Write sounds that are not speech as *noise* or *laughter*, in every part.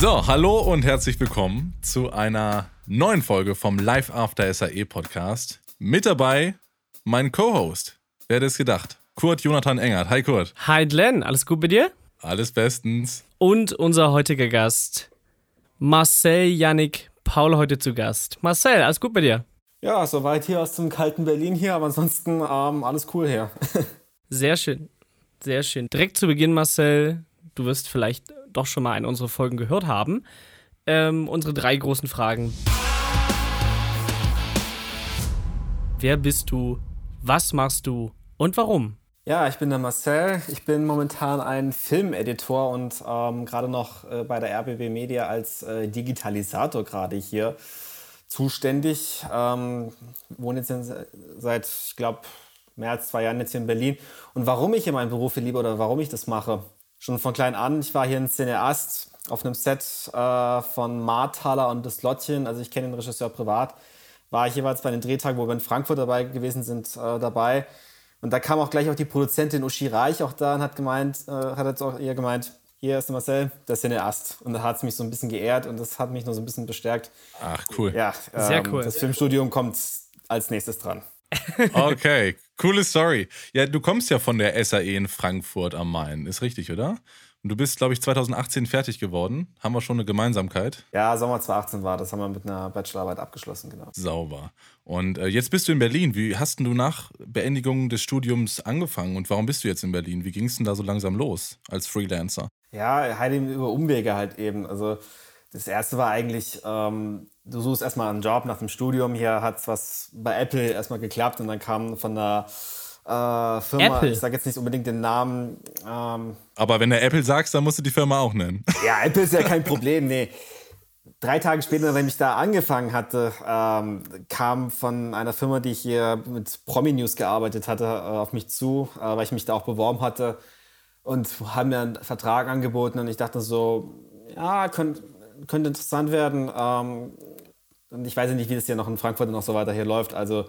So, hallo und herzlich willkommen zu einer neuen Folge vom Live After SAE Podcast. Mit dabei mein Co-Host. Wer hätte es gedacht? Kurt Jonathan Engert. Hi Kurt. Hi Glenn, alles gut bei dir? Alles bestens. Und unser heutiger Gast, Marcel Yannick Paul, heute zu Gast. Marcel, alles gut bei dir? Ja, soweit hier aus dem kalten Berlin hier, aber ansonsten ähm, alles cool hier. *laughs* Sehr schön, sehr schön. Direkt zu Beginn, Marcel, du wirst vielleicht doch schon mal eine unserer Folgen gehört haben. Ähm, unsere drei großen Fragen. Wer bist du? Was machst du? Und warum? Ja, ich bin der Marcel. Ich bin momentan ein Filmeditor und ähm, gerade noch äh, bei der RBB Media als äh, Digitalisator gerade hier zuständig. Ähm, wohne jetzt seit, ich glaube, mehr als zwei Jahren jetzt hier in Berlin. Und warum ich hier meinen Beruf liebe oder warum ich das mache, schon von klein an. Ich war hier ein Cineast auf einem Set äh, von Marthaler und das Lottchen. Also ich kenne den Regisseur privat. War ich jeweils bei den Drehtagen, wo wir in Frankfurt dabei gewesen sind, äh, dabei. Und da kam auch gleich auch die Produzentin Uschi Reich auch da und hat gemeint, äh, hat jetzt auch ihr gemeint, hier ist der Marcel, der Cineast. Und da hat es mich so ein bisschen geehrt und das hat mich noch so ein bisschen bestärkt. Ach, cool. Ja, ähm, Sehr cool. Das Filmstudium kommt als nächstes dran. Okay, coole Story. Ja, du kommst ja von der SAE in Frankfurt am Main, ist richtig, oder? Und du bist, glaube ich, 2018 fertig geworden. Haben wir schon eine Gemeinsamkeit? Ja, Sommer 2018 war das, haben wir mit einer Bachelorarbeit abgeschlossen, genau. Sauber. Und äh, jetzt bist du in Berlin. Wie hast denn du nach Beendigung des Studiums angefangen und warum bist du jetzt in Berlin? Wie ging es denn da so langsam los als Freelancer? Ja, halt eben über Umwege halt eben. Also das erste war eigentlich, ähm, du suchst erstmal einen Job nach dem Studium. Hier hat es was bei Apple erstmal geklappt und dann kam von der äh, Firma, Apple. ich sage jetzt nicht unbedingt den Namen. Ähm, Aber wenn du Apple sagst, dann musst du die Firma auch nennen. *laughs* ja, Apple ist ja kein Problem, nee. Drei Tage später, wenn ich da angefangen hatte, ähm, kam von einer Firma, die hier mit Promi News gearbeitet hatte, äh, auf mich zu, äh, weil ich mich da auch beworben hatte und haben mir einen Vertrag angeboten und ich dachte so, ja, könnte, könnte interessant werden. Ähm, und ich weiß ja nicht, wie das hier noch in Frankfurt noch so weiter hier läuft. Also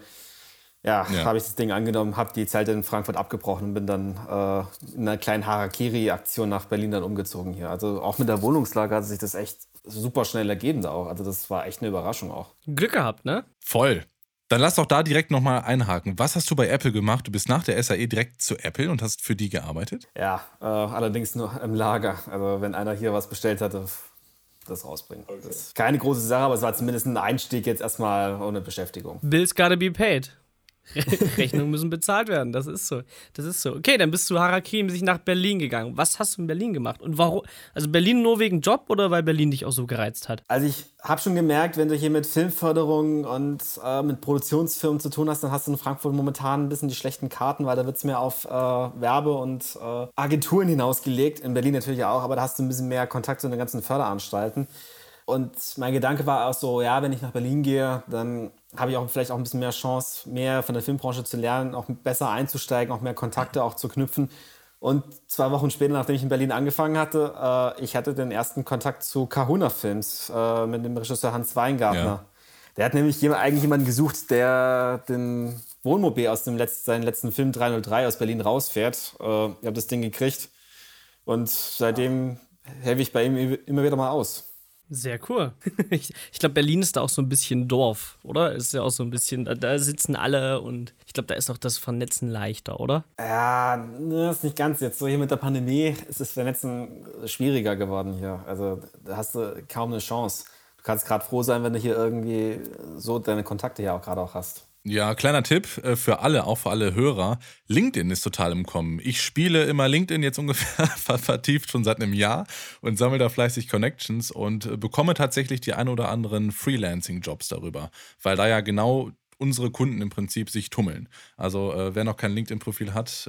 ja, Ja. habe ich das Ding angenommen, habe die Zelte in Frankfurt abgebrochen und bin dann äh, in einer kleinen Harakiri-Aktion nach Berlin dann umgezogen hier. Also auch mit der Wohnungslage hat sich das echt super schnell ergeben da auch. Also das war echt eine Überraschung auch. Glück gehabt, ne? Voll. Dann lass doch da direkt nochmal einhaken. Was hast du bei Apple gemacht? Du bist nach der SAE direkt zu Apple und hast für die gearbeitet? Ja, äh, allerdings nur im Lager. Also wenn einer hier was bestellt hatte, das rausbringen. Das ist keine große Sache, aber es war zumindest ein Einstieg jetzt erstmal ohne Beschäftigung. Bills gotta be paid. Re Rechnungen müssen bezahlt werden, das ist so. Das ist so. Okay, dann bist du Harakiri sich nach Berlin gegangen. Was hast du in Berlin gemacht? Und warum? Also Berlin nur wegen Job oder weil Berlin dich auch so gereizt hat? Also ich habe schon gemerkt, wenn du hier mit Filmförderung und äh, mit Produktionsfirmen zu tun hast, dann hast du in Frankfurt momentan ein bisschen die schlechten Karten, weil da wird es mehr auf äh, Werbe- und äh, Agenturen hinausgelegt. In Berlin natürlich auch, aber da hast du ein bisschen mehr Kontakt zu den ganzen Förderanstalten. Und mein Gedanke war auch so, ja, wenn ich nach Berlin gehe, dann habe ich auch vielleicht auch ein bisschen mehr Chance, mehr von der Filmbranche zu lernen, auch besser einzusteigen, auch mehr Kontakte auch zu knüpfen. Und zwei Wochen später, nachdem ich in Berlin angefangen hatte, äh, ich hatte den ersten Kontakt zu Kahuna Films äh, mit dem Regisseur Hans Weingartner. Ja. Der hat nämlich jemand, eigentlich jemanden gesucht, der den Wohnmobil aus dem letzten, seinen letzten Film 303 aus Berlin rausfährt. Äh, ich habe das Ding gekriegt und seitdem helfe ich bei ihm immer wieder mal aus. Sehr cool. *laughs* Ich, ich glaube, Berlin ist da auch so ein bisschen Dorf, oder? Ist ja auch so ein bisschen, da, da sitzen alle und ich glaube, da ist auch das Vernetzen leichter, oder? Ja, ne, ist nicht ganz jetzt. So hier mit der Pandemie ist das Vernetzen schwieriger geworden hier. Also da hast du kaum eine Chance. Du kannst gerade froh sein, wenn du hier irgendwie so deine Kontakte hier auch gerade auch hast. Ja, kleiner Tipp äh, für alle, auch für alle Hörer. LinkedIn ist total im Kommen. Ich spiele immer LinkedIn jetzt *laughs* ungefähr ver- vertieft schon seit einem Jahr und sammle da fleißig Connections und äh, bekomme tatsächlich die ein oder anderen Freelancing-Jobs darüber, weil da ja genau unsere Kunden im Prinzip sich tummeln. Also äh, wer noch kein LinkedIn-Profil hat,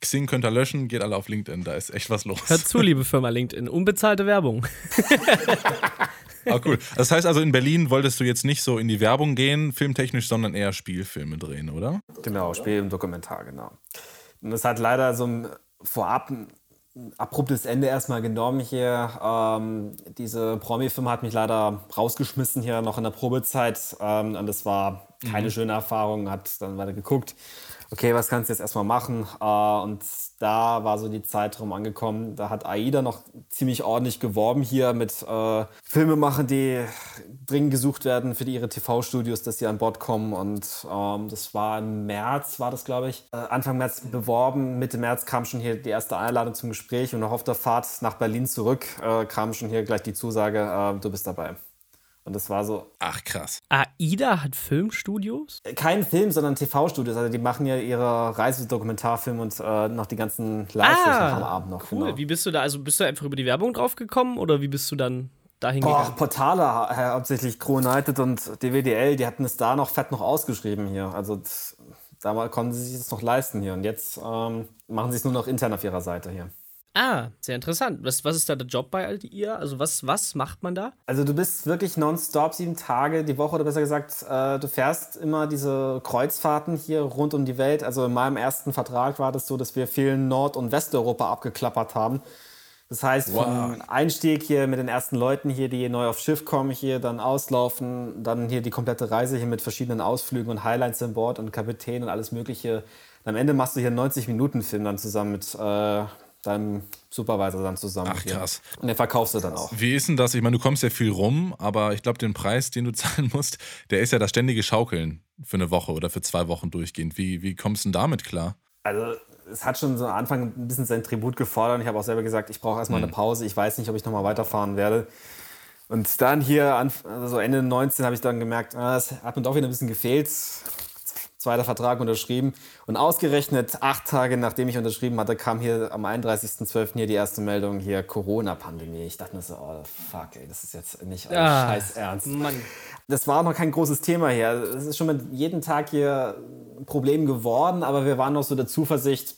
Xing könnt ihr löschen, geht alle auf LinkedIn, da ist echt was los. Hört zu, liebe *laughs* Firma LinkedIn. Unbezahlte Werbung. *laughs* Ah, cool. Das heißt also, in Berlin wolltest du jetzt nicht so in die Werbung gehen, filmtechnisch, sondern eher Spielfilme drehen, oder? Genau, Spiel im Dokumentar, genau. Und das hat leider so ein vorab ein abruptes Ende erstmal genommen hier. Ähm, diese Promi-Firma hat mich leider rausgeschmissen hier noch in der Probezeit. Ähm, und das war keine schöne Erfahrung, hat dann weiter geguckt. Okay, was kannst du jetzt erstmal machen? Äh, und da war so die Zeit drum angekommen. Da hat AIDA noch ziemlich ordentlich geworben hier mit äh, Filme machen, die dringend gesucht werden für ihre TV-Studios, dass sie an Bord kommen. Und ähm, das war im März, war das, glaube ich, äh, Anfang März beworben. Mitte März kam schon hier die erste Einladung zum Gespräch und auf der Fahrt nach Berlin zurück äh, kam schon hier gleich die Zusage, äh, du bist dabei. Und das war so. Ach, krass. AIDA hat Filmstudios? Kein Film, sondern TV-Studios. Also die machen ja ihre Reisedokumentarfilme und äh, noch die ganzen Live-Sessions Ah, am Abend noch. Cool. Genau. Wie bist du da? Also bist du einfach über die Werbung drauf gekommen oder wie bist du dann dahin Boah, gegangen? Portale, äh, hauptsächlich Crew United und DWDL, die hatten es da noch fett noch ausgeschrieben hier. Also damals konnten sie sich das noch leisten hier. Und jetzt ähm, machen sie es nur noch intern auf ihrer Seite hier. Ah, sehr interessant. Was, was ist da der Job bei AIDA? Also was, was macht man da? Also du bist wirklich nonstop sieben Tage die Woche oder besser gesagt, äh, du fährst immer diese Kreuzfahrten hier rund um die Welt. Also in meinem ersten Vertrag war das so, dass wir viel Nord- und Westeuropa abgeklappert haben. Das heißt, vom Einstieg hier mit den ersten Leuten hier, die neu aufs Schiff kommen, hier dann auslaufen, dann hier die komplette Reise hier mit verschiedenen Ausflügen und Highlights an Bord und Kapitän und alles Mögliche. Und am Ende machst du hier einen 90-Minuten-Film dann zusammen mit äh, deinem Supervisor dann zusammen. Ach, krass. Und den verkaufst du dann auch. Wie ist denn das? Ich meine, du kommst ja viel rum, aber ich glaube, den Preis, den du *laughs* zahlen musst, der ist ja das ständige Schaukeln für eine Woche oder für zwei Wochen durchgehend. Wie, wie kommst du denn damit klar? Also es hat schon so am Anfang ein bisschen sein Tribut gefordert. Ich habe auch selber gesagt, ich brauche erstmal Mhm. eine Pause. Ich weiß nicht, ob ich nochmal weiterfahren werde. Und dann hier, an, also Ende 19, habe ich dann gemerkt, ah, es hat mir doch wieder ein bisschen gefehlt. Zweiter Vertrag unterschrieben. Und ausgerechnet acht Tage nachdem ich unterschrieben hatte, kam hier am 31.12. hier die erste Meldung, hier Corona-Pandemie. Ich dachte mir so, oh fuck, ey, das ist jetzt nicht euer Ah, scheiß Ernst. Mann. Das war noch kein großes Thema hier. Es ist schon mit jedem Tag hier ein Problem geworden, aber wir waren noch so der Zuversicht,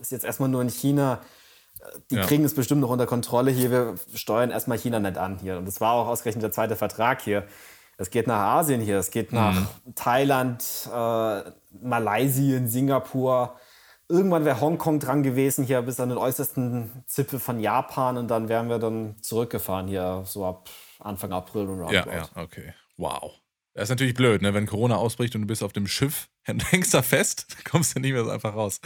ist jetzt erstmal nur in China. Die Ja. kriegen es bestimmt noch unter Kontrolle hier. Wir steuern erstmal China nicht an hier. Und das war auch ausgerechnet der zweite Vertrag hier. Es geht nach Asien hier, es geht nach Thailand, äh, Malaysia, Singapur. Irgendwann wäre Hongkong dran gewesen hier bis an den äußersten Zipfel von Japan und dann wären wir dann zurückgefahren hier so ab Anfang April und Ja, ja, okay. Wow. Das ist natürlich blöd, ne? wenn Corona ausbricht und du bist auf dem Schiff, *laughs* dann hängst da fest, kommst du nicht mehr so einfach raus.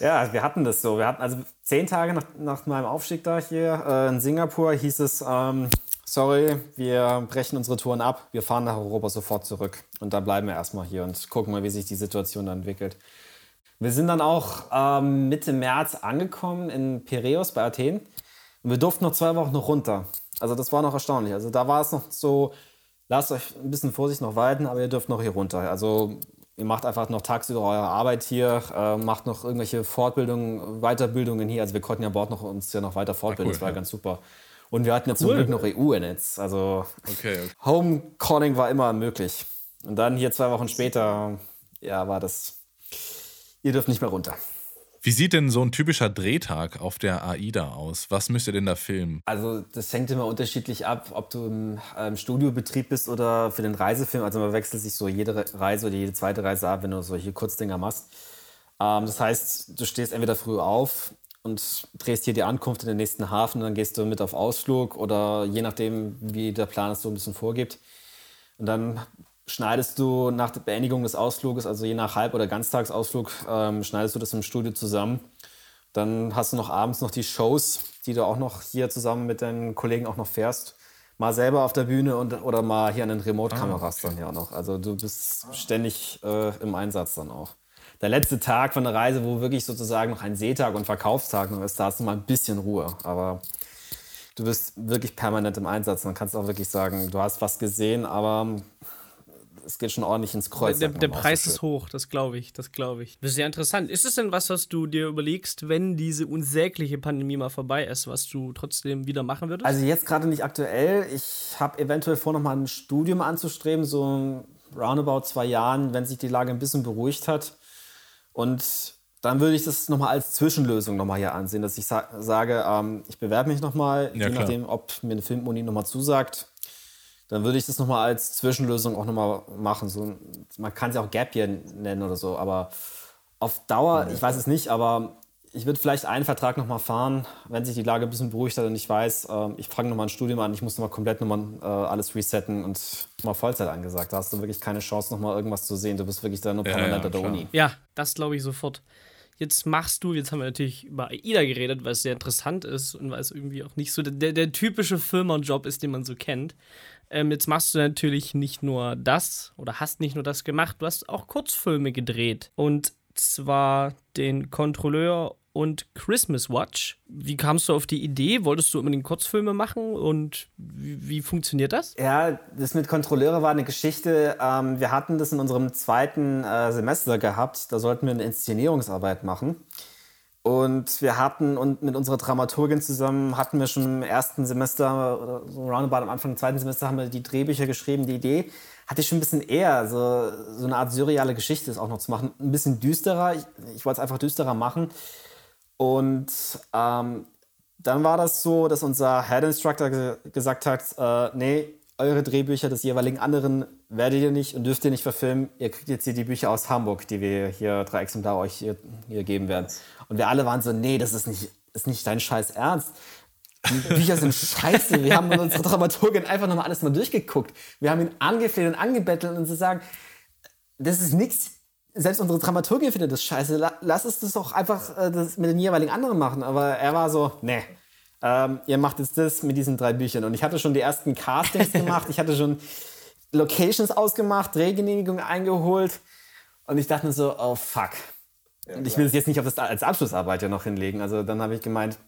Ja, wir hatten das so. Wir hatten also zehn Tage nach, nach meinem Aufstieg da hier äh, in Singapur hieß es, ähm, sorry, wir brechen unsere Touren ab, wir fahren nach Europa sofort zurück. Und da bleiben wir erstmal hier und gucken mal, wie sich die Situation dann entwickelt. Wir sind dann auch ähm, Mitte März angekommen in Piräus bei Athen. Und wir durften noch zwei Wochen noch runter. Also das war noch erstaunlich. Also da war es noch so, lasst euch ein bisschen Vorsicht noch walten, aber ihr dürft noch hier runter. Also ihr macht einfach noch tagsüber eure Arbeit hier, äh, macht noch irgendwelche Fortbildungen, Weiterbildungen hier. Also wir konnten ja an Bord noch uns ja noch weiter fortbilden, cool, das war ja. ganz super. Und wir hatten ja zum Cool. Glück noch EU in Netz. Also Okay, okay. Homecalling war immer möglich. Und dann hier zwei Wochen später, ja, war das, ihr dürft nicht mehr runter. Wie sieht denn so ein typischer Drehtag auf der AIDA aus? Was müsst ihr denn da filmen? Also das hängt immer unterschiedlich ab, ob du im ähm, Studiobetrieb bist oder für den Reisefilm. Also man wechselt sich so jede Re- Reise oder jede zweite Reise ab, wenn du solche Kurzdinger machst. Ähm, das heißt, du stehst entweder früh auf und drehst hier die Ankunft in den nächsten Hafen, dann gehst du mit auf Ausflug oder je nachdem, wie der Plan es so ein bisschen vorgibt. Und dann schneidest du nach der Beendigung des Ausfluges, also je nach Halb- oder Ganztagsausflug, ähm, schneidest du das im Studio zusammen. Dann hast du noch abends noch die Shows, die du auch noch hier zusammen mit deinen Kollegen auch noch fährst. Mal selber auf der Bühne und, oder mal hier an den Remote-Kameras dann ja auch noch. Also du bist ständig äh, im Einsatz dann auch. Der letzte Tag von der Reise, wo wirklich sozusagen noch ein Seetag und Verkaufstag noch ist, da hast du mal ein bisschen Ruhe. Aber du bist wirklich permanent im Einsatz. Dann kannst du auch wirklich sagen, du hast was gesehen, aber es geht schon ordentlich ins Kreuz. Der, man der Preis ist hoch, das glaube ich, das glaube ich. Das ist sehr interessant. Ist es denn was, was du dir überlegst, wenn diese unsägliche Pandemie mal vorbei ist, was du trotzdem wieder machen würdest? Also jetzt gerade nicht aktuell. Ich habe eventuell vor, noch mal ein Studium anzustreben, so roundabout zwei Jahren, wenn sich die Lage ein bisschen beruhigt hat. Und dann würde ich das noch mal als Zwischenlösung noch mal hier ansehen, dass ich sa sage, ähm, ich bewerbe mich noch mal, Ja, je klar. nachdem, ob mir eine Filmuni noch mal zusagt. Dann würde ich das noch mal als Zwischenlösung auch noch mal machen. So, man kann es ja auch Gap Year nennen oder so, aber auf Dauer, ich weiß es nicht, aber ich würde vielleicht einen Vertrag nochmal fahren, wenn sich die Lage ein bisschen beruhigt hat und ich weiß, äh, ich fange nochmal ein Studium an, ich muss nochmal komplett nochmal äh, alles resetten und mal Vollzeit angesagt. Da hast du wirklich keine Chance, nochmal irgendwas zu sehen. Du bist wirklich da nur permanent ja, ja, der Uni. Ja, das glaube ich sofort. Jetzt machst du, jetzt haben wir natürlich über AIDA geredet, weil es sehr interessant ist und weil es irgendwie auch nicht so der, der typische Firmenjob ist, den man so kennt. Ähm, jetzt machst du natürlich nicht nur das oder hast nicht nur das gemacht, du hast auch Kurzfilme gedreht. Und zwar den Kontrolleur und Christmas Watch. Wie kamst du auf die Idee? Wolltest du unbedingt Kurzfilme machen und wie, wie funktioniert das? Ja, das mit Kontrolleure war eine Geschichte. Ähm, wir hatten das in unserem zweiten äh, Semester gehabt. Da sollten wir eine Inszenierungsarbeit machen. Und wir hatten, und mit unserer Dramaturgin zusammen hatten wir schon im ersten Semester, so roundabout am Anfang des zweiten Semesters, haben wir die Drehbücher geschrieben. Die Idee hatte ich schon ein bisschen eher, so, so eine Art surreale Geschichte ist auch noch zu machen. Ein bisschen düsterer. Ich, ich wollte es einfach düsterer machen. Und ähm, dann war das so, dass unser Head Instructor ge gesagt hat, äh, nee, eure Drehbücher des jeweiligen anderen werdet ihr nicht und dürft ihr nicht verfilmen. Ihr kriegt jetzt hier die Bücher aus Hamburg, die wir hier drei Exemplare euch hier, hier geben werden. Und wir alle waren so, nee, das ist nicht, ist nicht dein Scheiß Ernst. Die Bücher sind scheiße. Wir haben mit unserer Dramaturgin einfach nochmal alles mal durchgeguckt. Wir haben ihn angefleht und angebettelt und zu sagen, das ist nichts. Selbst unsere Dramaturgin findet das scheiße. Lass es das doch einfach äh, das mit den jeweiligen anderen machen. Aber er war so, nee, ähm, ihr macht jetzt das mit diesen drei Büchern. Und ich hatte schon die ersten Castings *laughs* gemacht. Ich hatte schon Locations ausgemacht, Drehgenehmigung eingeholt. Und ich dachte mir so, oh fuck. und ich will es jetzt nicht auf das, als Abschlussarbeit ja noch hinlegen. Also dann habe ich gemeint,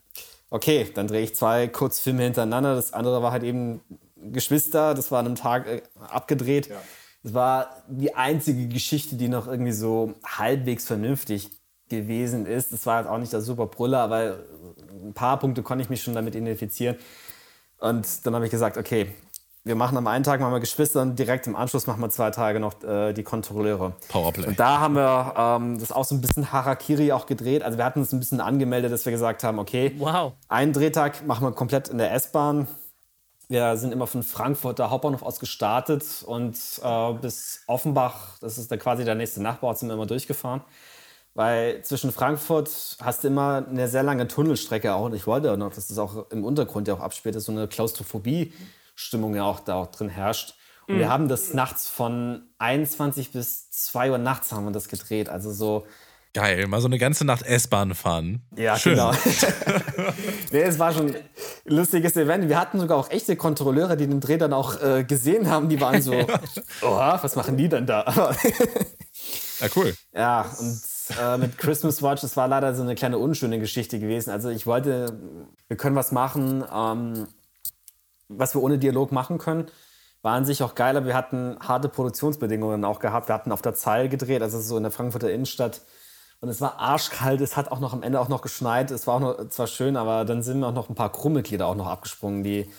okay, dann drehe ich zwei Kurzfilme hintereinander. Das andere war halt eben Geschwister, das war an einem Tag äh, abgedreht. Ja. Das war die einzige Geschichte, die noch irgendwie so halbwegs vernünftig gewesen ist. Das war halt auch nicht der super Brüller, aber ein paar Punkte konnte ich mich schon damit identifizieren. Und dann habe ich gesagt, okay, wir machen am einen Tag machen wir Geschwister und direkt im Anschluss machen wir zwei Tage noch äh, die Kontrolleure. Powerplay. Und da haben wir ähm, das auch so ein bisschen Harakiri auch gedreht. Also wir hatten uns ein bisschen angemeldet, dass wir gesagt haben, okay, wow. einen Drehtag machen wir komplett in der S-Bahn. Wir sind immer von Frankfurter Hauptbahnhof aus gestartet und äh, bis Offenbach, das ist da quasi der nächste Nachbarort, sind wir immer durchgefahren. Weil zwischen Frankfurt hast du immer eine sehr lange Tunnelstrecke auch. Und ich wollte auch noch, dass das auch im Untergrund ja auch abspielt, dass so eine Klaustrophobie Stimmung ja auch da auch drin herrscht. Und mhm. wir haben das nachts von 21 bis 2 Uhr nachts haben wir das gedreht. Also so. Geil, mal so eine ganze Nacht S-Bahn fahren. Ja, Schön. genau. *laughs* *laughs* nee, es war schon ein lustiges Event. Wir hatten sogar auch echte Kontrolleure, die den Dreh dann auch äh, gesehen haben. Die waren so, *laughs* oh, was machen die denn da? ja, cool. Ja, und äh, mit Christmas Watch, das war leider so eine kleine unschöne Geschichte gewesen. Also ich wollte, wir können was machen. Ähm, was wir ohne Dialog machen können. War an sich auch geil, aber wir hatten harte Produktionsbedingungen auch gehabt. Wir hatten auf der Zeil gedreht, also so in der Frankfurter Innenstadt. Und es war arschkalt, es hat auch noch am Ende auch noch geschneit. Es war auch noch, zwar schön, aber dann sind auch noch ein paar Crewmitglieder auch noch abgesprungen, die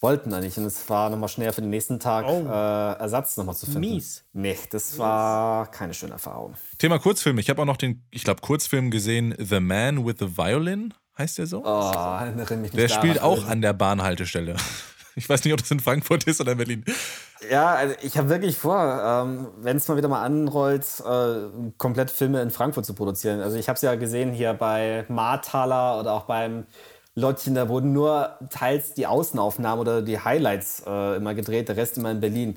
wollten da nicht. Und es war nochmal schwer für den nächsten Tag oh. äh, Ersatz nochmal zu finden. Mies. Nee, das war keine schöne Erfahrung. Thema Kurzfilm. Ich habe auch noch den, ich glaube, Kurzfilm gesehen, The Man with the Violin. Heißt der so? Oh, erinnere mich Der spielt auch an der Bahnhaltestelle. *laughs* Ich weiß nicht, ob das in Frankfurt ist oder in Berlin. Ja, also ich habe wirklich vor, ähm, wenn es mal wieder mal anrollt, äh, komplett Filme in Frankfurt zu produzieren. Also ich habe es ja gesehen hier bei Marthaler oder auch beim Lottchen, da wurden nur teils die Außenaufnahmen oder die Highlights äh, immer gedreht, der Rest immer in Berlin.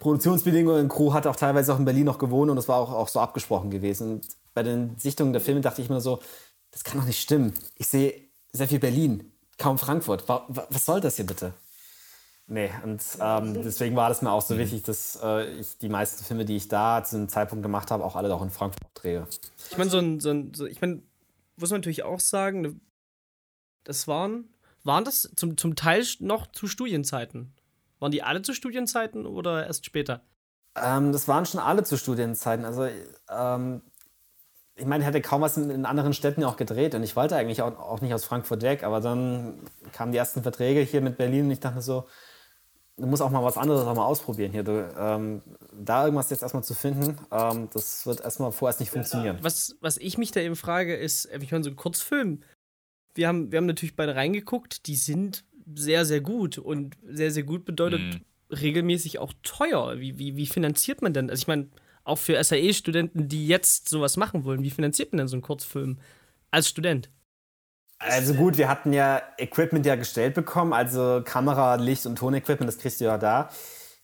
Produktionsbedingungen, Crew hat auch teilweise auch in Berlin noch gewohnt und das war auch, auch so abgesprochen gewesen. Und bei den Sichtungen der Filme dachte ich mir so, das kann doch nicht stimmen. Ich sehe sehr viel Berlin kaum Frankfurt. Was soll das hier bitte? Nee, und ähm, deswegen war das mir auch so mhm. wichtig, dass äh, ich die meisten Filme, die ich da zu einem Zeitpunkt gemacht habe, auch alle auch in Frankfurt drehe. Ich meine, so ein, so ein, so, ich meine, muss man natürlich auch sagen, ne, das waren, waren das zum, zum Teil noch zu Studienzeiten? Waren die alle zu Studienzeiten oder erst später? Ähm, das waren schon alle zu Studienzeiten. Also ähm, ich meine, ich hätte kaum was in, anderen Städten auch gedreht und ich wollte eigentlich auch, auch, nicht aus Frankfurt weg, aber dann kamen die ersten Verträge hier mit Berlin und ich dachte so, du musst auch mal was anderes auch mal ausprobieren hier. Du, ähm, da irgendwas jetzt erstmal zu finden, ähm, das wird erstmal vorerst nicht funktionieren. Was, was ich mich da eben frage, ist, äh, ich meine, so ein Kurzfilm, wir haben, wir haben natürlich beide reingeguckt, die sind sehr, sehr gut und sehr, sehr gut bedeutet mhm. regelmäßig auch teuer. Wie, wie, wie finanziert man denn? Also ich meine, auch für SAE-Studenten, die jetzt sowas machen wollen, wie finanziert man denn so einen Kurzfilm? Als Student? Also gut, wir hatten ja Equipment ja gestellt bekommen, also Kamera, Licht und Tonequipment, das kriegst du ja da.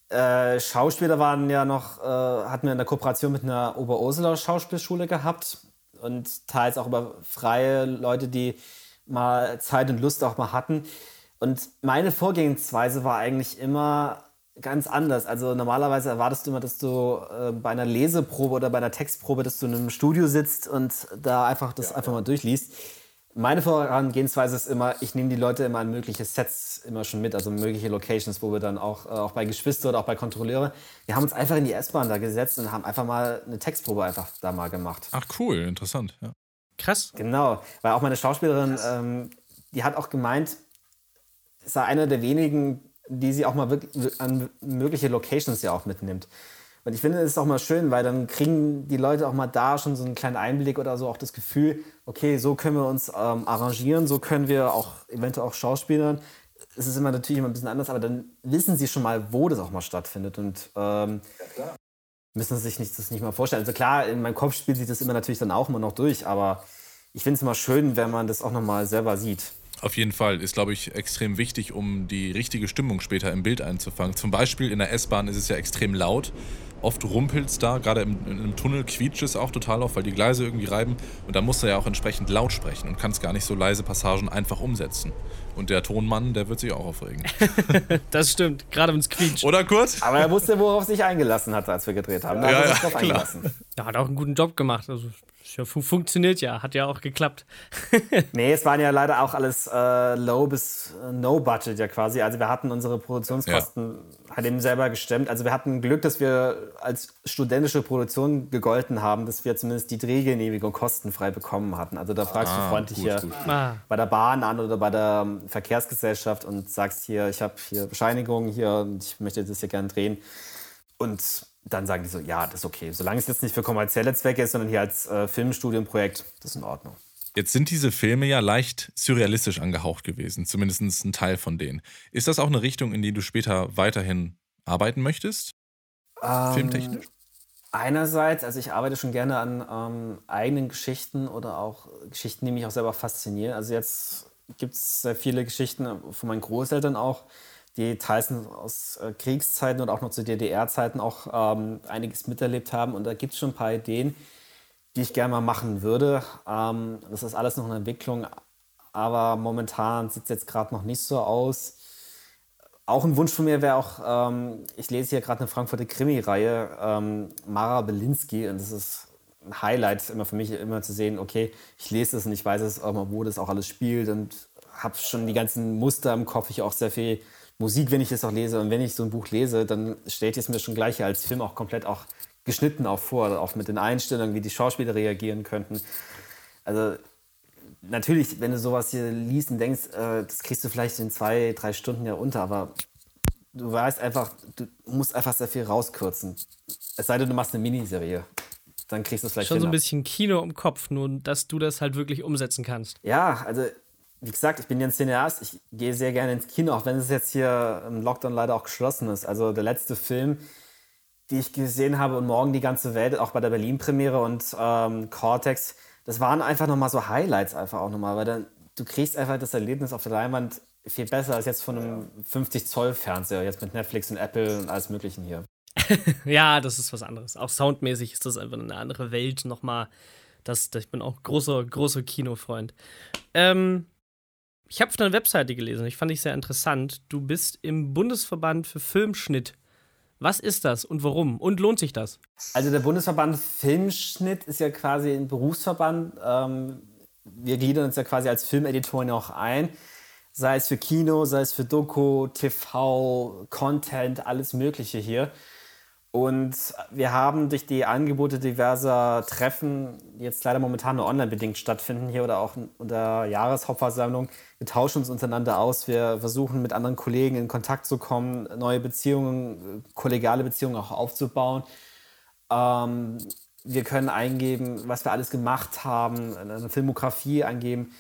Äh, Schauspieler waren ja noch, äh, hatten wir in der Kooperation mit einer Oberursula Schauspielschule gehabt und teils auch über freie Leute, die mal Zeit und Lust auch mal hatten. Und meine Vorgehensweise war eigentlich immer ganz anders. Also normalerweise erwartest du immer, dass du äh, bei einer Leseprobe oder bei einer Textprobe, dass du in einem Studio sitzt und da einfach das ja, einfach ja. mal durchliest. Meine Vorangehensweise ist immer, ich nehme die Leute immer an mögliche Sets immer schon mit, also mögliche Locations, wo wir dann auch, äh, auch bei Geschwister oder auch bei Kontrolleure, wir haben uns einfach in die S-Bahn da gesetzt und haben einfach mal eine Textprobe einfach da mal gemacht. Ach cool, interessant, ja. Krass. Genau, weil auch meine Schauspielerin, ähm, die hat auch gemeint, es sei einer der wenigen, die sie auch mal wirklich an mögliche Locations ja auch mitnimmt. Und ich finde, es ist auch mal schön, weil dann kriegen die Leute auch mal da schon so einen kleinen Einblick oder so auch das Gefühl, okay, so können wir uns ähm, arrangieren, so können wir auch eventuell auch Schauspielern. Es ist immer natürlich immer ein bisschen anders, aber dann wissen sie schon mal, wo das auch mal stattfindet und ähm, ja, müssen sich nicht, das nicht mal vorstellen. Also klar, in meinem Kopf spielt sich das immer natürlich dann auch immer noch durch, aber ich finde es immer schön, wenn man das auch noch mal selber sieht. Auf jeden Fall ist, glaube ich, extrem wichtig, um die richtige Stimmung später im Bild einzufangen. Zum Beispiel in der S-Bahn ist es ja extrem laut. Oft rumpelt es da, gerade im, im, Tunnel quietscht es auch total auf, weil die Gleise irgendwie reiben. Und da musst du ja auch entsprechend laut sprechen und kannst gar nicht so leise Passagen einfach umsetzen. Und der Tonmann, der wird sich auch aufregen. *laughs* das stimmt, gerade wenn es quietscht. Oder Kurt? Aber er wusste, worauf er sich eingelassen hat, als wir gedreht haben. Da ja, hat er ja, klar. Er hat auch einen guten Job gemacht. Also ja, funktioniert ja, hat ja auch geklappt. *laughs* nee, es waren ja leider auch alles äh, low bis äh, no budget ja quasi. Also wir hatten unsere Produktionskosten ja. halt eben selber gestemmt. Also wir hatten Glück, dass wir als studentische Produktion gegolten haben, dass wir zumindest die Drehgenehmigung kostenfrei bekommen hatten. Also da fragst ah, du freundlich gut, hier gut. Ah. bei der Bahn an oder bei der ähm, Verkehrsgesellschaft und sagst hier, ich habe hier Bescheinigung hier und ich möchte das hier gerne drehen. Und dann sagen die so, ja, das ist okay. Solange es jetzt nicht für kommerzielle Zwecke ist, sondern hier als äh, Filmstudienprojekt, das ist in Ordnung. Jetzt sind diese Filme ja leicht surrealistisch angehaucht gewesen, zumindest ein Teil von denen. Ist das auch eine Richtung, in die du später weiterhin arbeiten möchtest? Ähm, Filmtechnisch? Einerseits, also ich arbeite schon gerne an ähm, eigenen Geschichten oder auch Geschichten, die mich auch selber faszinieren. Also jetzt gibt es sehr viele Geschichten von meinen Großeltern auch, die teils aus äh, Kriegszeiten und auch noch zu DDR-Zeiten auch ähm, einiges miterlebt haben. Und da gibt es schon ein paar Ideen, die ich gerne mal machen würde. Ähm, das ist alles noch eine Entwicklung, aber momentan sieht es jetzt gerade noch nicht so aus. Auch ein Wunsch von mir wäre auch, ähm, ich lese hier gerade eine Frankfurter Krimi-Reihe, ähm, Mara Belinsky, und das ist ein Highlight immer für mich, immer zu sehen, okay, ich lese das und ich weiß es, wo das auch alles spielt und habe schon die ganzen Muster im Kopf, ich auch sehr viel Musik, wenn ich das auch lese und wenn ich so ein Buch lese, dann stellt es mir schon gleich als Film auch komplett auch geschnitten auch vor, auch mit den Einstellungen, wie die Schauspieler reagieren könnten. Also natürlich, wenn du sowas hier liest und denkst, äh, das kriegst du vielleicht in zwei, drei Stunden ja unter, aber du weißt einfach, du musst einfach sehr viel rauskürzen. Es sei denn, du machst eine Miniserie. Dann kriegst du es vielleicht Schon so ein bisschen Kino im Kopf, nur dass du das halt wirklich umsetzen kannst. Ja, also wie gesagt, ich bin ja ein Cineast, ich gehe sehr gerne ins Kino, auch wenn es jetzt hier im Lockdown leider auch geschlossen ist. Also der letzte Film, den ich gesehen habe und morgen die ganze Welt, auch bei der Berlin-Premiere und ähm, Cortex, das waren einfach nochmal so Highlights einfach auch nochmal, weil dann, du kriegst einfach das Erlebnis auf der Leinwand viel besser als jetzt von einem 50 Zoll Fernseher, jetzt mit Netflix und Apple und alles Möglichen hier. *laughs* ja, das ist was anderes. Auch soundmäßig ist das einfach eine andere Welt nochmal. Das, das, ich bin auch großer, großer Kinofreund. Ähm, ich habe auf deiner Webseite gelesen, ich fand ich sehr interessant. Du bist im Bundesverband für Filmschnitt. Was ist das und warum? Und lohnt sich das? Also der Bundesverband Filmschnitt ist ja quasi ein Berufsverband. Ähm, wir gliedern uns ja quasi als Filmeditoren auch ein. Sei es für Kino, sei es für Doku, TV, Content, alles Mögliche hier. Und wir haben durch die Angebote diverser Treffen, die jetzt leider momentan nur online bedingt stattfinden hier oder auch unter Jahreshauptversammlung, wir tauschen uns untereinander aus. Wir versuchen mit anderen Kollegen in Kontakt zu kommen, neue Beziehungen, kollegiale Beziehungen auch aufzubauen. Ähm, wir können eingeben, was wir alles gemacht haben, eine Filmografie eingeben.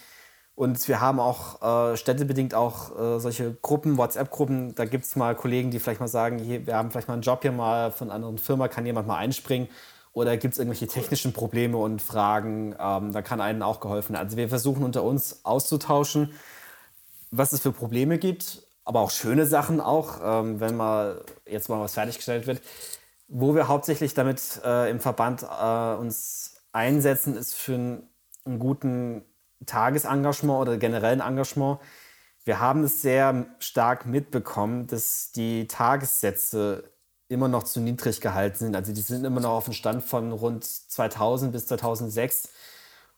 Und wir haben auch äh, städtebedingt auch äh, solche Gruppen, WhatsApp-Gruppen. Da gibt es mal Kollegen, die vielleicht mal sagen, hier, wir haben vielleicht mal einen Job hier mal von einer anderen Firma, kann jemand mal einspringen. Oder gibt es irgendwelche technischen Probleme und Fragen? Ähm, da kann einem auch geholfen werden. Also wir versuchen unter uns auszutauschen, was es für Probleme gibt, aber auch schöne Sachen auch, ähm, wenn mal jetzt mal was fertiggestellt wird. Wo wir hauptsächlich damit äh, im Verband äh, uns einsetzen, ist für einen, einen guten Tagesengagement oder generellen Engagement. Wir haben es sehr stark mitbekommen, dass die Tagessätze immer noch zu niedrig gehalten sind. Also die sind immer noch auf dem Stand von rund 2000 bis 2006.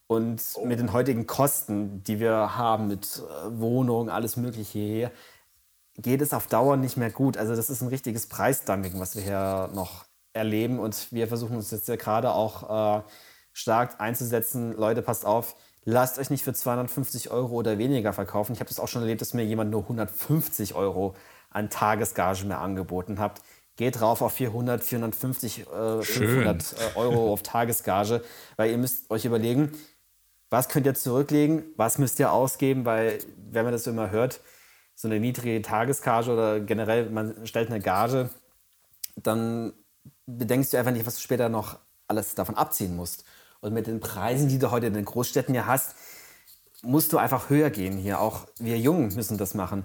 Und oh. mit den heutigen Kosten, die wir haben, mit äh, Wohnungen, alles Mögliche hier, geht es auf Dauer nicht mehr gut. Also das ist ein richtiges Preisdumping, was wir hier noch erleben. Und wir versuchen uns jetzt ja gerade auch äh, stark einzusetzen. Leute, passt auf, lasst euch nicht für 250 Euro oder weniger verkaufen. Ich habe das auch schon erlebt, dass mir jemand nur 150 Euro an Tagesgage mehr angeboten hat. Geht rauf auf 400, 450, äh, 500 äh, Euro auf Tagesgage, weil ihr müsst euch überlegen, was könnt ihr zurücklegen, was müsst ihr ausgeben, weil wenn man das so immer hört, so eine niedrige Tagesgage oder generell man stellt eine Gage, dann bedenkst du einfach nicht, was du später noch alles davon abziehen musst. Und mit den Preisen, die du heute in den Großstädten ja hast, musst du einfach höher gehen hier. Auch wir Jungen müssen das machen.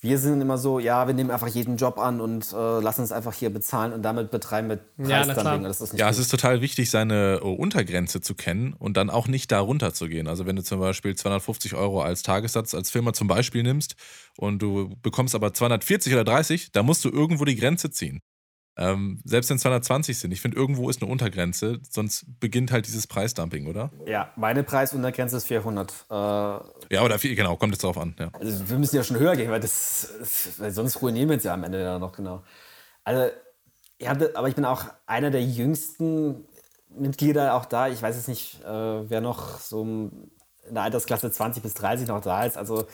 Wir sind immer so, ja, wir nehmen einfach jeden Job an und äh, lassen uns einfach hier bezahlen und damit betreiben wir Preisdumping. Ja, ja es ist total wichtig, seine uh, Untergrenze zu kennen und dann auch nicht da runter zu gehen. Also wenn du zum Beispiel 250 Euro als Tagessatz als Firma zum Beispiel nimmst und du bekommst aber 240 oder 30, da musst du irgendwo die Grenze ziehen. Ähm, selbst wenn es 220 sind, ich finde, irgendwo ist eine Untergrenze, sonst beginnt halt dieses Preisdumping, oder? Ja, meine Preisuntergrenze ist 400. Äh, ja, oder viel, genau, kommt jetzt darauf an. Ja. Also wir müssen ja schon höher gehen, weil, das, weil sonst ruinieren wir uns ja am Ende dann noch genau. Also, ja, aber ich bin auch einer der jüngsten Mitglieder auch da. Ich weiß jetzt nicht, äh, wer noch so in der Altersklasse 20 bis 30 noch da ist. Also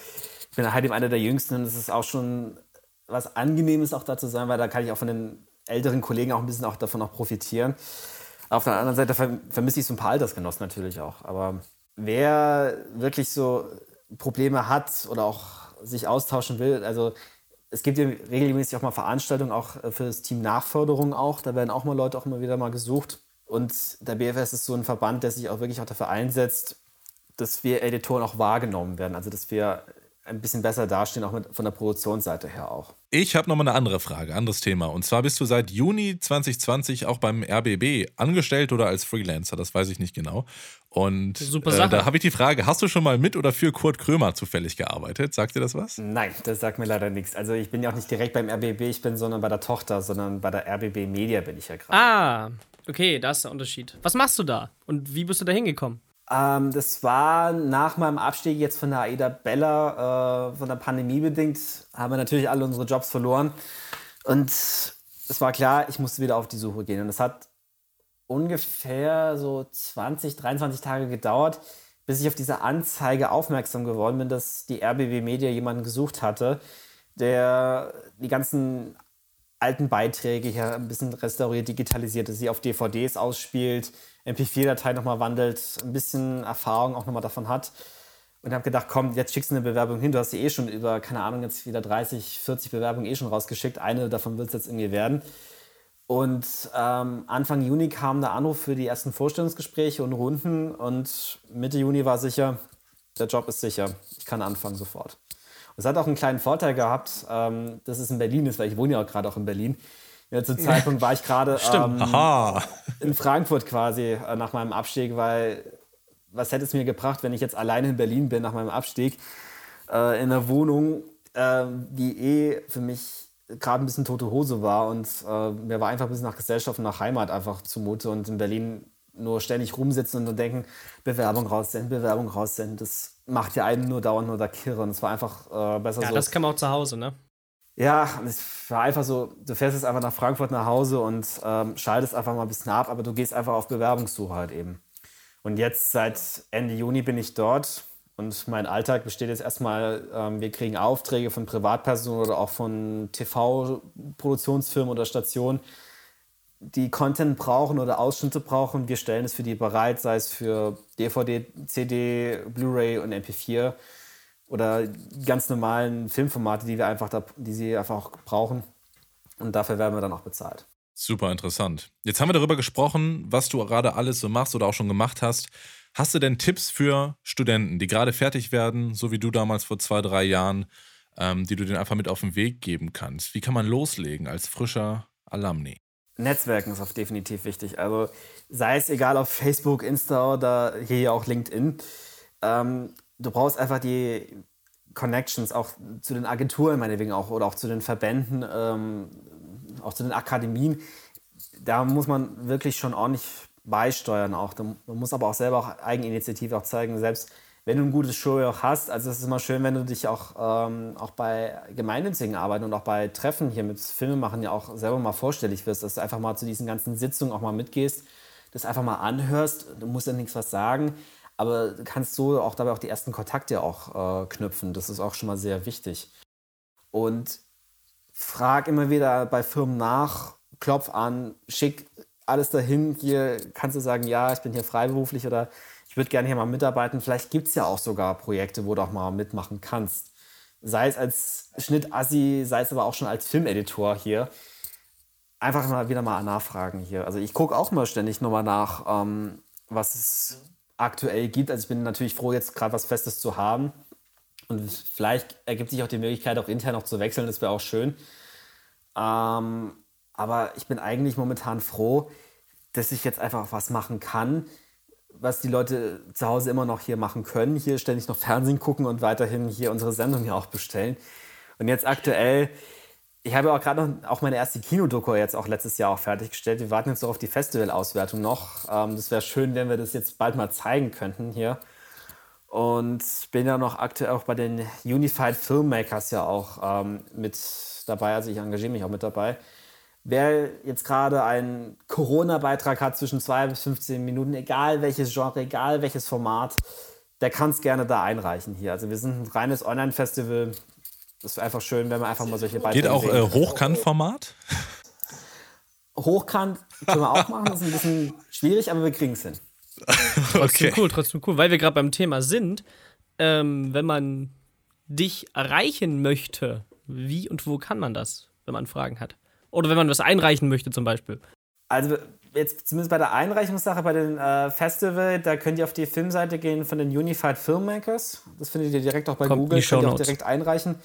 ich bin halt eben einer der jüngsten und es ist auch schon was Angenehmes auch da zu sein, weil da kann ich auch von den älteren Kollegen auch ein bisschen auch davon auch profitieren. Auf der anderen Seite vermisse ich so ein paar Altersgenossen natürlich auch. Aber wer wirklich so Probleme hat oder auch sich austauschen will, also es gibt ja regelmäßig auch mal Veranstaltungen auch äh, für das Team Nachförderung auch. Da werden auch mal Leute auch immer wieder mal gesucht. Und der BFS ist so ein Verband, der sich auch wirklich auch dafür einsetzt, dass wir Editoren auch wahrgenommen werden. Also dass wir ein bisschen besser dastehen, auch mit, von der Produktionsseite her auch. Ich habe nochmal eine andere Frage, anderes Thema. Und zwar bist du seit Juni 2020 auch beim RBB angestellt oder als Freelancer, das weiß ich nicht genau. Und äh, da habe ich die Frage, hast du schon mal mit oder für Kurt Krömer zufällig gearbeitet? Sagt dir das was? Nein, das sagt mir leider nichts. Also ich bin ja auch nicht direkt beim RBB, ich bin sondern bei der Tochter, sondern bei der RBB Media bin ich ja gerade. Ah, okay, da ist der Unterschied. Was machst du da und wie bist du da hingekommen? Ähm, das war nach meinem Abstieg jetzt von der AIDA Bella, äh, von der Pandemie bedingt, haben wir natürlich alle unsere Jobs verloren. Und es war klar, ich musste wieder auf die Suche gehen. Und es hat ungefähr so 20, 23 Tage gedauert, bis ich auf diese Anzeige aufmerksam geworden bin, dass die RBW Media jemanden gesucht hatte, der die ganzen alten Beiträge hier ein bisschen restauriert, digitalisiert, sie auf DVDs ausspielt, MP4-Datei nochmal wandelt, ein bisschen Erfahrung auch nochmal davon hat. Und habe gedacht, komm, jetzt schickst du eine Bewerbung hin. Du hast sie eh schon über, keine Ahnung, jetzt wieder 30, 40 Bewerbungen eh schon rausgeschickt. Eine davon wird es jetzt irgendwie werden. Und ähm, Anfang Juni kam der Anruf für die ersten Vorstellungsgespräche und Runden. Und Mitte Juni war sicher, der Job ist sicher. Ich kann anfangen sofort. Es hat auch einen kleinen Vorteil gehabt, ähm, dass es in Berlin ist, weil ich wohne ja gerade auch in Berlin. Ja, zum *laughs* Zeitpunkt war ich gerade ähm, in Frankfurt quasi äh, nach meinem Abstieg, weil was hätte es mir gebracht, wenn ich jetzt alleine in Berlin bin nach meinem Abstieg, äh, in einer Wohnung, äh, die eh für mich gerade ein bisschen tote Hose war und äh, mir war einfach ein bisschen nach Gesellschaft und nach Heimat einfach zumute und in Berlin nur ständig rumsitzen und dann denken, Bewerbung raussenden, Bewerbung raussenden, das macht ja einen nur dauernd nur der Kirre und es war einfach äh, besser ja, so. Ja, das kann man auch zu Hause, ne? Ja, es war einfach so, du fährst jetzt einfach nach Frankfurt nach Hause und ähm, schaltest einfach mal ein bisschen ab, aber du gehst einfach auf Bewerbungssuche halt eben. Und jetzt seit Ende Juni bin ich dort und mein Alltag besteht jetzt erstmal, ähm, wir kriegen Aufträge von Privatpersonen oder auch von TV-Produktionsfirmen oder Stationen, die Content brauchen oder Ausschnitte brauchen. Wir stellen es für die bereit, sei es für DVD, CD, Blu-ray und MP4 oder ganz normalen Filmformate, die wir einfach da, die sie einfach auch brauchen. Und dafür werden wir dann auch bezahlt. Super interessant. Jetzt haben wir darüber gesprochen, was du gerade alles so machst oder auch schon gemacht hast. Hast du denn Tipps für Studenten, die gerade fertig werden, so wie du damals vor zwei, drei Jahren, ähm, die du denen einfach mit auf den Weg geben kannst? Wie kann man loslegen als frischer Alumni? Netzwerken ist auch definitiv wichtig. Also sei es egal auf Facebook, Insta oder hier auch LinkedIn. Ähm, du brauchst einfach die Connections auch zu den Agenturen meinetwegen auch oder auch zu den Verbänden, ähm, auch zu den Akademien. Da muss man wirklich schon ordentlich beisteuern auch. Man muss aber auch selber auch Eigeninitiative auch zeigen, selbst wenn du ein gutes Show auch hast, also es ist immer schön, wenn du dich auch, ähm, auch bei gemeinnützigen Arbeiten und auch bei Treffen hier mit Filmemachen ja auch selber mal vorstellig wirst, dass du einfach mal zu diesen ganzen Sitzungen auch mal mitgehst, das einfach mal anhörst, du musst ja nichts was sagen, aber kannst so auch dabei auch die ersten Kontakte auch äh, knüpfen, das ist auch schon mal sehr wichtig. Und frag immer wieder bei Firmen nach, klopf an, schick alles dahin, hier kannst du sagen, ja, ich bin hier freiberuflich oder ich würde gerne hier mal mitarbeiten. Vielleicht gibt es ja auch sogar Projekte, wo du auch mal mitmachen kannst. Sei es als Schnittassi, sei es aber auch schon als Filmeditor hier. Einfach mal wieder mal nachfragen hier. Also ich gucke auch mal ständig nochmal nach, ähm, was es aktuell gibt. Also ich bin natürlich froh, jetzt gerade was Festes zu haben. Und vielleicht ergibt sich auch die Möglichkeit, auch intern noch zu wechseln. Das wäre auch schön. Ähm, aber ich bin eigentlich momentan froh, dass ich jetzt einfach was machen kann, was die Leute zu Hause immer noch hier machen können. Hier ständig noch Fernsehen gucken und weiterhin hier unsere Sendung hier auch bestellen. Und jetzt aktuell, ich habe auch gerade auch meine erste Kinodoku jetzt auch letztes Jahr auch fertiggestellt. Wir warten jetzt noch auf die Festivalauswertung noch. Ähm, das wäre schön, wenn wir das jetzt bald mal zeigen könnten hier. Und bin ja noch aktuell auch bei den Unified Filmmakers ja auch ähm, mit dabei. Also ich engagiere mich auch mit dabei. Wer jetzt gerade einen Corona-Beitrag hat zwischen 2 bis 15 Minuten, egal welches Genre, egal welches Format, der kann es gerne da einreichen hier. Also wir sind ein reines Online-Festival. Das ist einfach schön, wenn man einfach mal solche Beiträge Geht auch äh, Hochkant-Format? Hochkant können wir auch machen, das ist ein bisschen schwierig, aber wir kriegen es hin. trotzdem okay. cool, trotzdem cool. Weil wir gerade beim Thema sind, ähm, wenn man dich erreichen möchte, wie und wo kann man das, wenn man Fragen hat? Oder wenn man was einreichen möchte zum Beispiel? Also jetzt zumindest bei der Einreichungssache bei den äh, Festival, da könnt ihr auf die Filmseite gehen von den Unified Filmmakers. Das findet ihr direkt auch bei Kommt Google, könnt ihr auch direkt einreichen.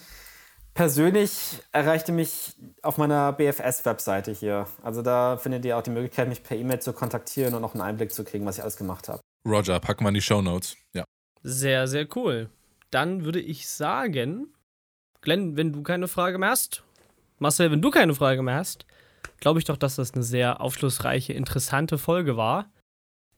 Persönlich erreichte mich auf meiner BFS-Webseite hier. Also da findet ihr auch die Möglichkeit, mich per E-Mail zu kontaktieren und auch einen Einblick zu kriegen, was ich alles gemacht habe. Roger, packen wir in die Show Notes. Ja. Sehr, sehr cool. Dann würde ich sagen, Glenn, wenn du keine Frage mehr hast, Marcel, wenn du keine Frage mehr hast, glaube ich doch, dass das eine sehr aufschlussreiche, interessante Folge war.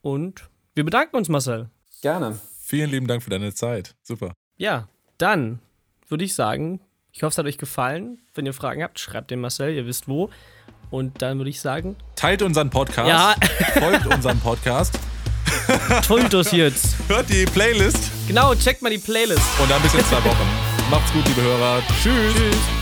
Und wir bedanken uns, Marcel. Gerne. Vielen lieben Dank für deine Zeit. Super. Ja, dann würde ich sagen, ich hoffe, es hat euch gefallen. Wenn ihr Fragen habt, schreibt den Marcel, ihr wisst wo. Und dann würde ich sagen. Teilt unseren Podcast. Ja. *laughs* Folgt unserem Podcast. *laughs* Tollt das jetzt. Hört die Playlist. Genau, checkt mal die Playlist. Und dann bis in zwei Wochen. Macht's gut, liebe Hörer. Tschüss. Tschüss.